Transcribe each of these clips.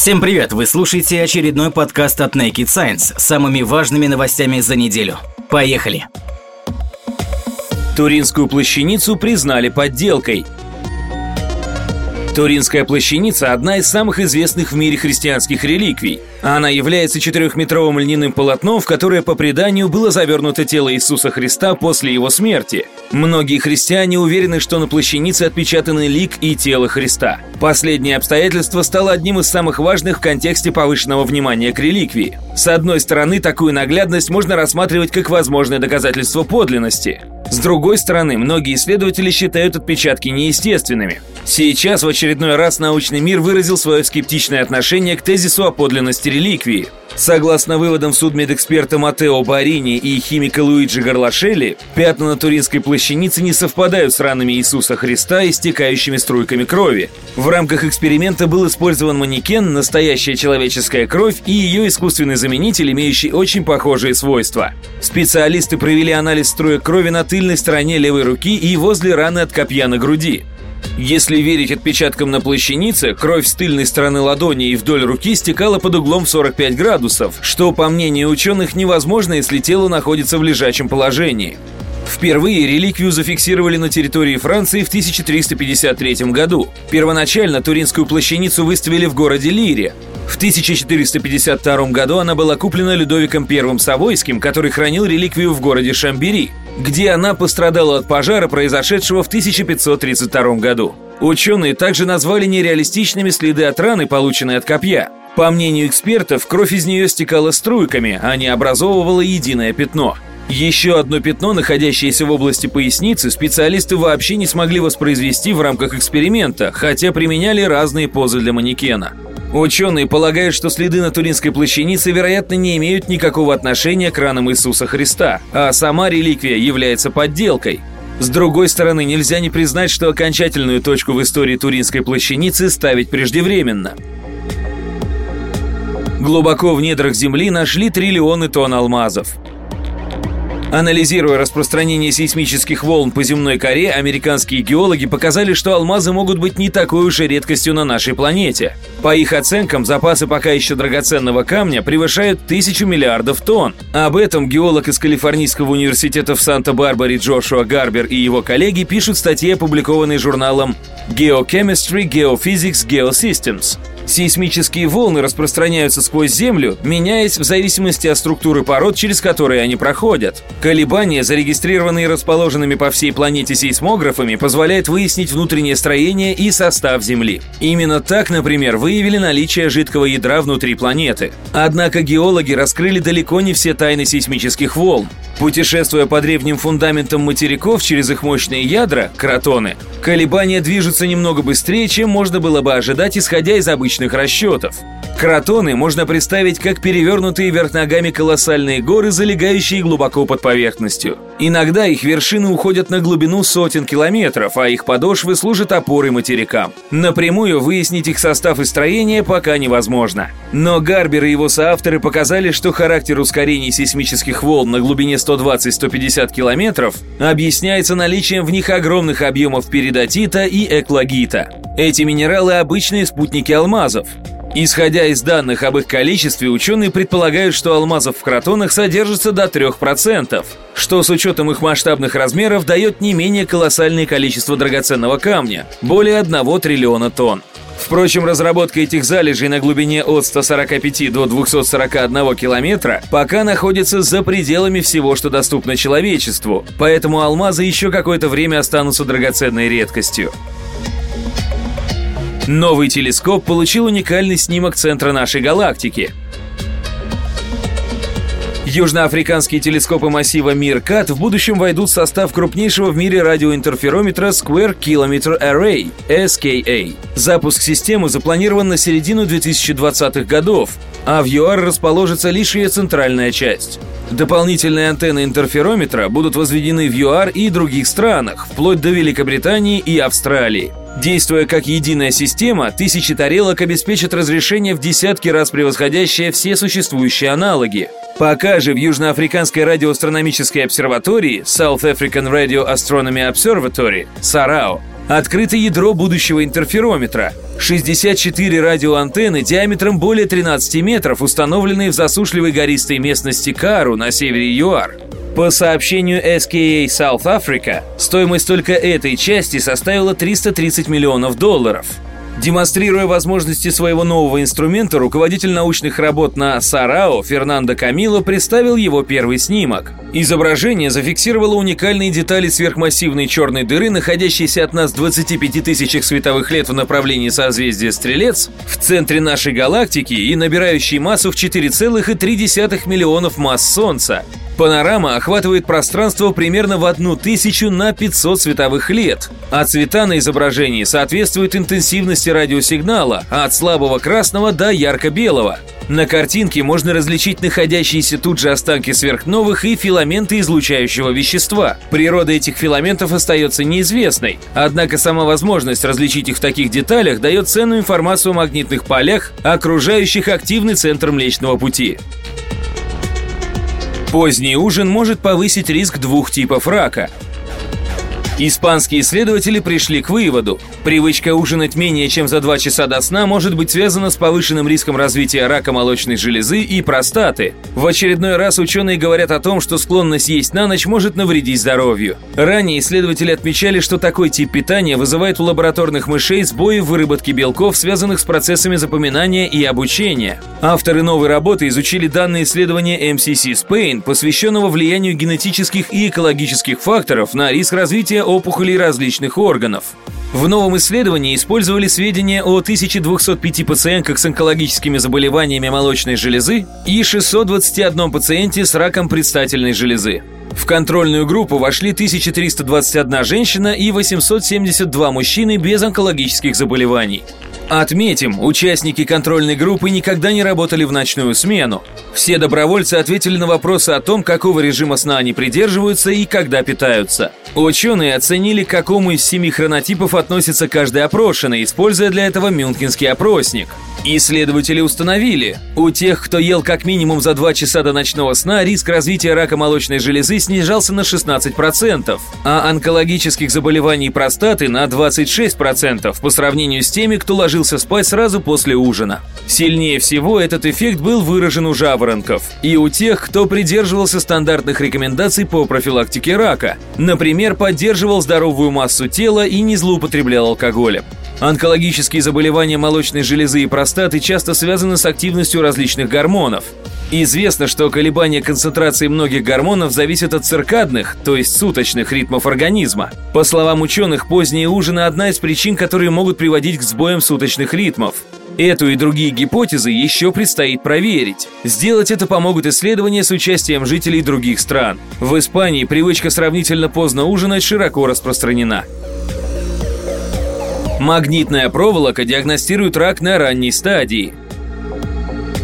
Всем привет! Вы слушаете очередной подкаст от Naked Science с самыми важными новостями за неделю. Поехали! Туринскую плащаницу признали подделкой. Туринская плащаница – одна из самых известных в мире христианских реликвий. Она является четырехметровым льняным полотном, в которое по преданию было завернуто тело Иисуса Христа после его смерти. Многие христиане уверены, что на плащанице отпечатаны лик и тело Христа. Последнее обстоятельство стало одним из самых важных в контексте повышенного внимания к реликвии. С одной стороны, такую наглядность можно рассматривать как возможное доказательство подлинности. С другой стороны, многие исследователи считают отпечатки неестественными. Сейчас в очередной раз научный мир выразил свое скептичное отношение к тезису о подлинности реликвии. Согласно выводам судмедэксперта Матео Барини и химика Луиджи Горлашелли, пятна на туринской плащанице не совпадают с ранами Иисуса Христа и стекающими струйками крови. В рамках эксперимента был использован манекен, настоящая человеческая кровь и ее искусственный заменитель, имеющий очень похожие свойства. Специалисты провели анализ строек крови на тыльной стороне левой руки и возле раны от копья на груди. Если верить отпечаткам на плащанице, кровь с тыльной стороны ладони и вдоль руки стекала под углом 45 градусов, что, по мнению ученых, невозможно, если тело находится в лежачем положении. Впервые реликвию зафиксировали на территории Франции в 1353 году. Первоначально туринскую плащаницу выставили в городе Лире. В 1452 году она была куплена Людовиком I Савойским, который хранил реликвию в городе Шамбери где она пострадала от пожара, произошедшего в 1532 году. Ученые также назвали нереалистичными следы от раны, полученной от копья. По мнению экспертов, кровь из нее стекала струйками, а не образовывала единое пятно. Еще одно пятно, находящееся в области поясницы, специалисты вообще не смогли воспроизвести в рамках эксперимента, хотя применяли разные позы для манекена. Ученые полагают, что следы на Туринской плащанице, вероятно, не имеют никакого отношения к ранам Иисуса Христа, а сама реликвия является подделкой. С другой стороны, нельзя не признать, что окончательную точку в истории Туринской плащаницы ставить преждевременно. Глубоко в недрах Земли нашли триллионы тонн алмазов. Анализируя распространение сейсмических волн по земной коре, американские геологи показали, что алмазы могут быть не такой уж и редкостью на нашей планете. По их оценкам, запасы пока еще драгоценного камня превышают тысячу миллиардов тонн. Об этом геолог из Калифорнийского университета в Санта-Барбаре Джошуа Гарбер и его коллеги пишут в статье, опубликованной журналом Geochemistry, Geophysics, Geosystems. Сейсмические волны распространяются сквозь Землю, меняясь в зависимости от структуры пород, через которые они проходят. Колебания, зарегистрированные расположенными по всей планете сейсмографами, позволяют выяснить внутреннее строение и состав Земли. Именно так, например, выявили наличие жидкого ядра внутри планеты. Однако геологи раскрыли далеко не все тайны сейсмических волн. Путешествуя по древним фундаментам материков через их мощные ядра, кротоны, колебания движутся немного быстрее, чем можно было бы ожидать, исходя из обычных расчетов. Кротоны можно представить как перевернутые вверх ногами колоссальные горы, залегающие глубоко под поверхностью. Иногда их вершины уходят на глубину сотен километров, а их подошвы служат опорой материкам. Напрямую выяснить их состав и строение пока невозможно. Но Гарбер и его соавторы показали, что характер ускорений сейсмических волн на глубине 120-150 километров объясняется наличием в них огромных объемов перидотита и эклогита. Эти минералы – обычные спутники алмазов. Исходя из данных об их количестве, ученые предполагают, что алмазов в кротонах содержится до 3%, что с учетом их масштабных размеров дает не менее колоссальное количество драгоценного камня – более 1 триллиона тонн. Впрочем, разработка этих залежей на глубине от 145 до 241 километра пока находится за пределами всего, что доступно человечеству, поэтому алмазы еще какое-то время останутся драгоценной редкостью. Новый телескоп получил уникальный снимок центра нашей галактики. Южноафриканские телескопы массива Миркат в будущем войдут в состав крупнейшего в мире радиоинтерферометра Square Kilometer Array SKA. Запуск системы запланирован на середину 2020-х годов, а в ЮАР расположится лишь ее центральная часть. Дополнительные антенны интерферометра будут возведены в ЮАР и других странах, вплоть до Великобритании и Австралии. Действуя как единая система, тысячи тарелок обеспечат разрешение в десятки раз превосходящее все существующие аналоги. Пока же в Южноафриканской радиоастрономической обсерватории South African Radio Astronomy Observatory, САРАО, открыто ядро будущего интерферометра. 64 радиоантенны диаметром более 13 метров, установленные в засушливой гористой местности Кару на севере ЮАР. По сообщению SKA South Africa, стоимость только этой части составила 330 миллионов долларов – Демонстрируя возможности своего нового инструмента, руководитель научных работ на Сарао Фернандо Камило представил его первый снимок. Изображение зафиксировало уникальные детали сверхмассивной черной дыры, находящейся от нас 25 тысячах световых лет в направлении созвездия Стрелец, в центре нашей галактики и набирающей массу в 4,3 миллионов масс Солнца. Панорама охватывает пространство примерно в одну тысячу на 500 световых лет, а цвета на изображении соответствуют интенсивности радиосигнала от слабого красного до ярко-белого. На картинке можно различить находящиеся тут же останки сверхновых и филаменты излучающего вещества. Природа этих филаментов остается неизвестной, однако сама возможность различить их в таких деталях дает ценную информацию о магнитных полях, окружающих активный центр Млечного Пути. Поздний ужин может повысить риск двух типов рака Испанские исследователи пришли к выводу, привычка ужинать менее чем за 2 часа до сна может быть связана с повышенным риском развития рака молочной железы и простаты. В очередной раз ученые говорят о том, что склонность есть на ночь может навредить здоровью. Ранее исследователи отмечали, что такой тип питания вызывает у лабораторных мышей сбои в выработке белков, связанных с процессами запоминания и обучения. Авторы новой работы изучили данные исследования MCC Spain, посвященного влиянию генетических и экологических факторов на риск развития опухолей различных органов. В новом исследовании использовали сведения о 1205 пациентках с онкологическими заболеваниями молочной железы и 621 пациенте с раком предстательной железы. В контрольную группу вошли 1321 женщина и 872 мужчины без онкологических заболеваний. Отметим, участники контрольной группы никогда не работали в ночную смену. Все добровольцы ответили на вопросы о том, какого режима сна они придерживаются и когда питаются. Ученые оценили, к какому из семи хронотипов относится каждый опрошенный, используя для этого Мюнхенский опросник. Исследователи установили, у тех, кто ел как минимум за 2 часа до ночного сна, риск развития рака молочной железы снижался на 16%, а онкологических заболеваний простаты на 26% по сравнению с теми, кто ложился спать сразу после ужина. Сильнее всего этот эффект был выражен у жаворонков и у тех, кто придерживался стандартных рекомендаций по профилактике рака, например, поддерживал здоровую массу тела и не злоупотреблял алкоголем. Онкологические заболевания молочной железы и простаты часто связаны с активностью различных гормонов. Известно, что колебания концентрации многих гормонов зависят от циркадных, то есть суточных ритмов организма. По словам ученых, поздние ужины – одна из причин, которые могут приводить к сбоям суточных ритмов. Эту и другие гипотезы еще предстоит проверить. Сделать это помогут исследования с участием жителей других стран. В Испании привычка сравнительно поздно ужинать широко распространена. Магнитная проволока диагностирует рак на ранней стадии.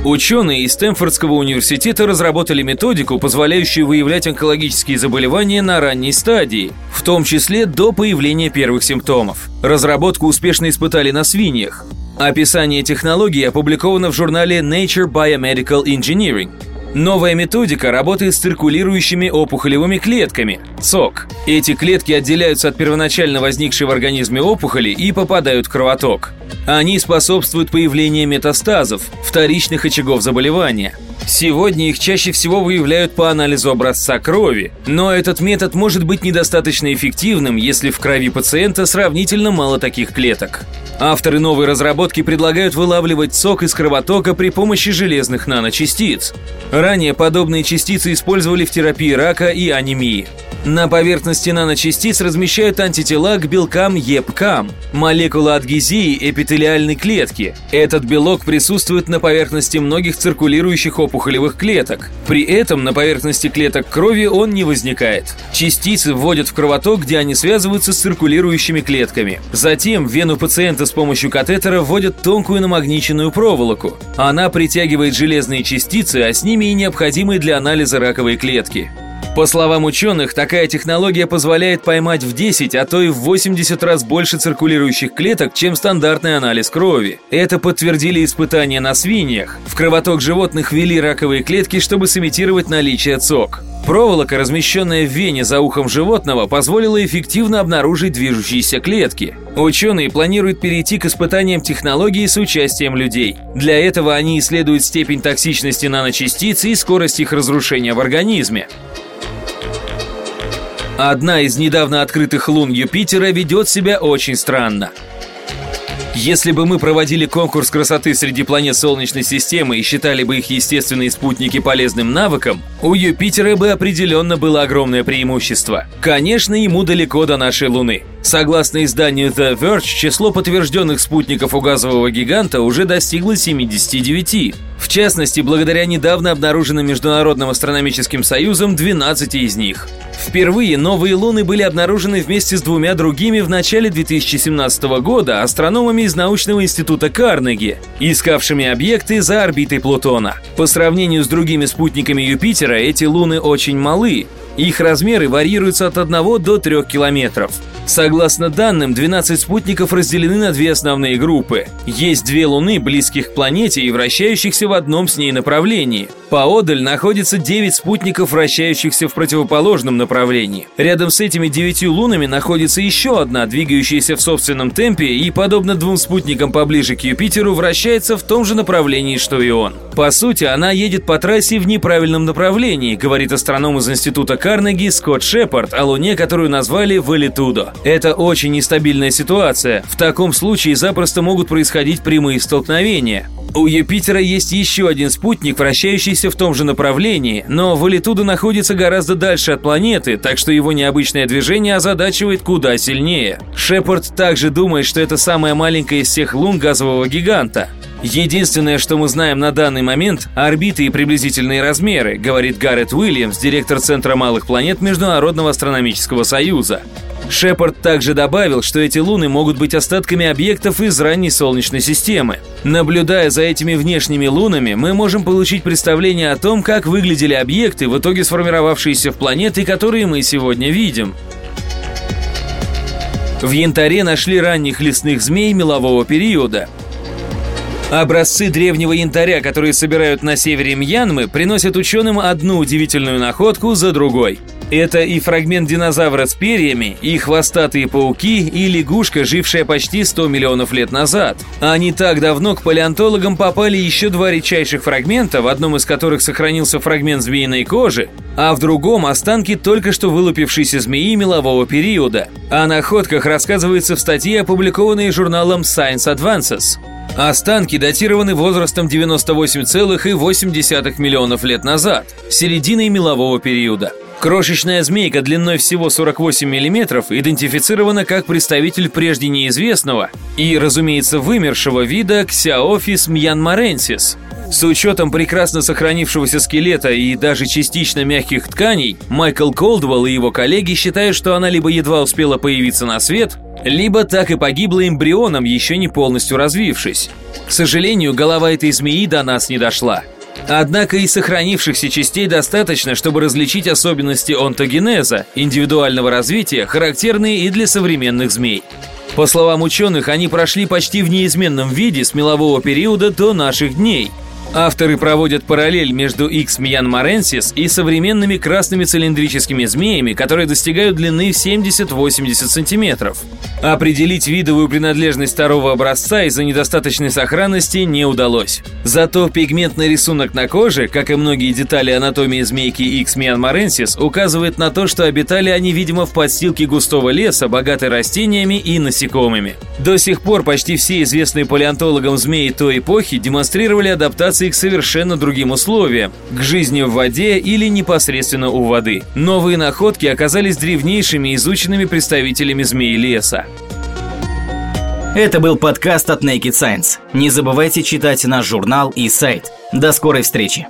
Ученые из Стэнфордского университета разработали методику, позволяющую выявлять онкологические заболевания на ранней стадии, в том числе до появления первых симптомов. Разработку успешно испытали на свиньях. Описание технологии опубликовано в журнале Nature Biomedical Engineering. Новая методика работает с циркулирующими опухолевыми клетками – ЦОК. Эти клетки отделяются от первоначально возникшей в организме опухоли и попадают в кровоток. Они способствуют появлению метастазов, вторичных очагов заболевания. Сегодня их чаще всего выявляют по анализу образца крови, но этот метод может быть недостаточно эффективным, если в крови пациента сравнительно мало таких клеток. Авторы новой разработки предлагают вылавливать сок из кровотока при помощи железных наночастиц. Ранее подобные частицы использовали в терапии рака и анемии. На поверхности наночастиц размещают антитела к белкам ЕПКАМ, молекула адгезии эпителиальной клетки. Этот белок присутствует на поверхности многих циркулирующих опухолевых клеток. При этом на поверхности клеток крови он не возникает. Частицы вводят в кровоток, где они связываются с циркулирующими клетками. Затем в вену пациента с помощью катетера вводят тонкую намагниченную проволоку. Она притягивает железные частицы, а с ними и необходимые для анализа раковые клетки. По словам ученых, такая технология позволяет поймать в 10, а то и в 80 раз больше циркулирующих клеток, чем стандартный анализ крови. Это подтвердили испытания на свиньях. В кровоток животных ввели раковые клетки, чтобы сымитировать наличие ЦОК. Проволока, размещенная в вене за ухом животного, позволила эффективно обнаружить движущиеся клетки. Ученые планируют перейти к испытаниям технологии с участием людей. Для этого они исследуют степень токсичности наночастиц и скорость их разрушения в организме. Одна из недавно открытых лун Юпитера ведет себя очень странно. Если бы мы проводили конкурс красоты среди планет Солнечной системы и считали бы их естественные спутники полезным навыком, у Юпитера бы определенно было огромное преимущество. Конечно, ему далеко до нашей Луны. Согласно изданию The Verge, число подтвержденных спутников у газового гиганта уже достигло 79. В частности, благодаря недавно обнаруженным Международным астрономическим союзом 12 из них. Впервые новые луны были обнаружены вместе с двумя другими в начале 2017 года астрономами из научного института Карнеги, искавшими объекты за орбитой Плутона. По сравнению с другими спутниками Юпитера, эти луны очень малы. Их размеры варьируются от 1 до 3 километров. Согласно данным, 12 спутников разделены на две основные группы. Есть две Луны, близких к планете и вращающихся в одном с ней направлении. Поодаль находится 9 спутников, вращающихся в противоположном направлении. Рядом с этими девятью лунами находится еще одна, двигающаяся в собственном темпе и, подобно двум спутникам поближе к Юпитеру, вращается в том же направлении, что и он. По сути, она едет по трассе в неправильном направлении, говорит астроном из Института Карнеги Скотт Шепард о Луне, которую назвали Валитудо. Это очень нестабильная ситуация. В таком случае запросто могут происходить прямые столкновения. У Юпитера есть еще один спутник, вращающийся в том же направлении, но Валитуда находится гораздо дальше от планеты, так что его необычное движение озадачивает куда сильнее. Шепард также думает, что это самая маленькая из всех лун газового гиганта. Единственное, что мы знаем на данный момент – орбиты и приблизительные размеры, говорит Гаррет Уильямс, директор Центра малых планет Международного астрономического союза. Шепард также добавил, что эти луны могут быть остатками объектов из ранней Солнечной системы. Наблюдая за этими внешними лунами, мы можем получить представление о том, как выглядели объекты, в итоге сформировавшиеся в планеты, которые мы сегодня видим. В янтаре нашли ранних лесных змей мелового периода. Образцы древнего янтаря, которые собирают на севере Мьянмы, приносят ученым одну удивительную находку за другой – это и фрагмент динозавра с перьями, и хвостатые пауки, и лягушка, жившая почти 100 миллионов лет назад. А не так давно к палеонтологам попали еще два редчайших фрагмента, в одном из которых сохранился фрагмент змеиной кожи, а в другом останки только что вылупившейся змеи мелового периода. О находках рассказывается в статье, опубликованной журналом Science Advances. Останки датированы возрастом 98,8 миллионов лет назад, серединой мелового периода. Крошечная змейка длиной всего 48 мм идентифицирована как представитель прежде неизвестного и, разумеется, вымершего вида Ксиофис мьянмаренсис. С учетом прекрасно сохранившегося скелета и даже частично мягких тканей, Майкл Колдвелл и его коллеги считают, что она либо едва успела появиться на свет, либо так и погибла эмбрионом, еще не полностью развившись. К сожалению, голова этой змеи до нас не дошла – Однако и сохранившихся частей достаточно, чтобы различить особенности онтогенеза, индивидуального развития, характерные и для современных змей. По словам ученых, они прошли почти в неизменном виде с мелового периода до наших дней – Авторы проводят параллель между X миянмаренсис и современными красными цилиндрическими змеями, которые достигают длины в 70-80 сантиметров. Определить видовую принадлежность второго образца из-за недостаточной сохранности не удалось. Зато пигментный рисунок на коже, как и многие детали анатомии змейки X миянмаренсис, указывает на то, что обитали они, видимо, в подстилке густого леса, богатой растениями и насекомыми. До сих пор почти все известные палеонтологам змеи той эпохи демонстрировали адаптации к совершенно другим условиям, к жизни в воде или непосредственно у воды. Новые находки оказались древнейшими изученными представителями змеи леса. Это был подкаст от Naked Science. Не забывайте читать наш журнал и сайт. До скорой встречи!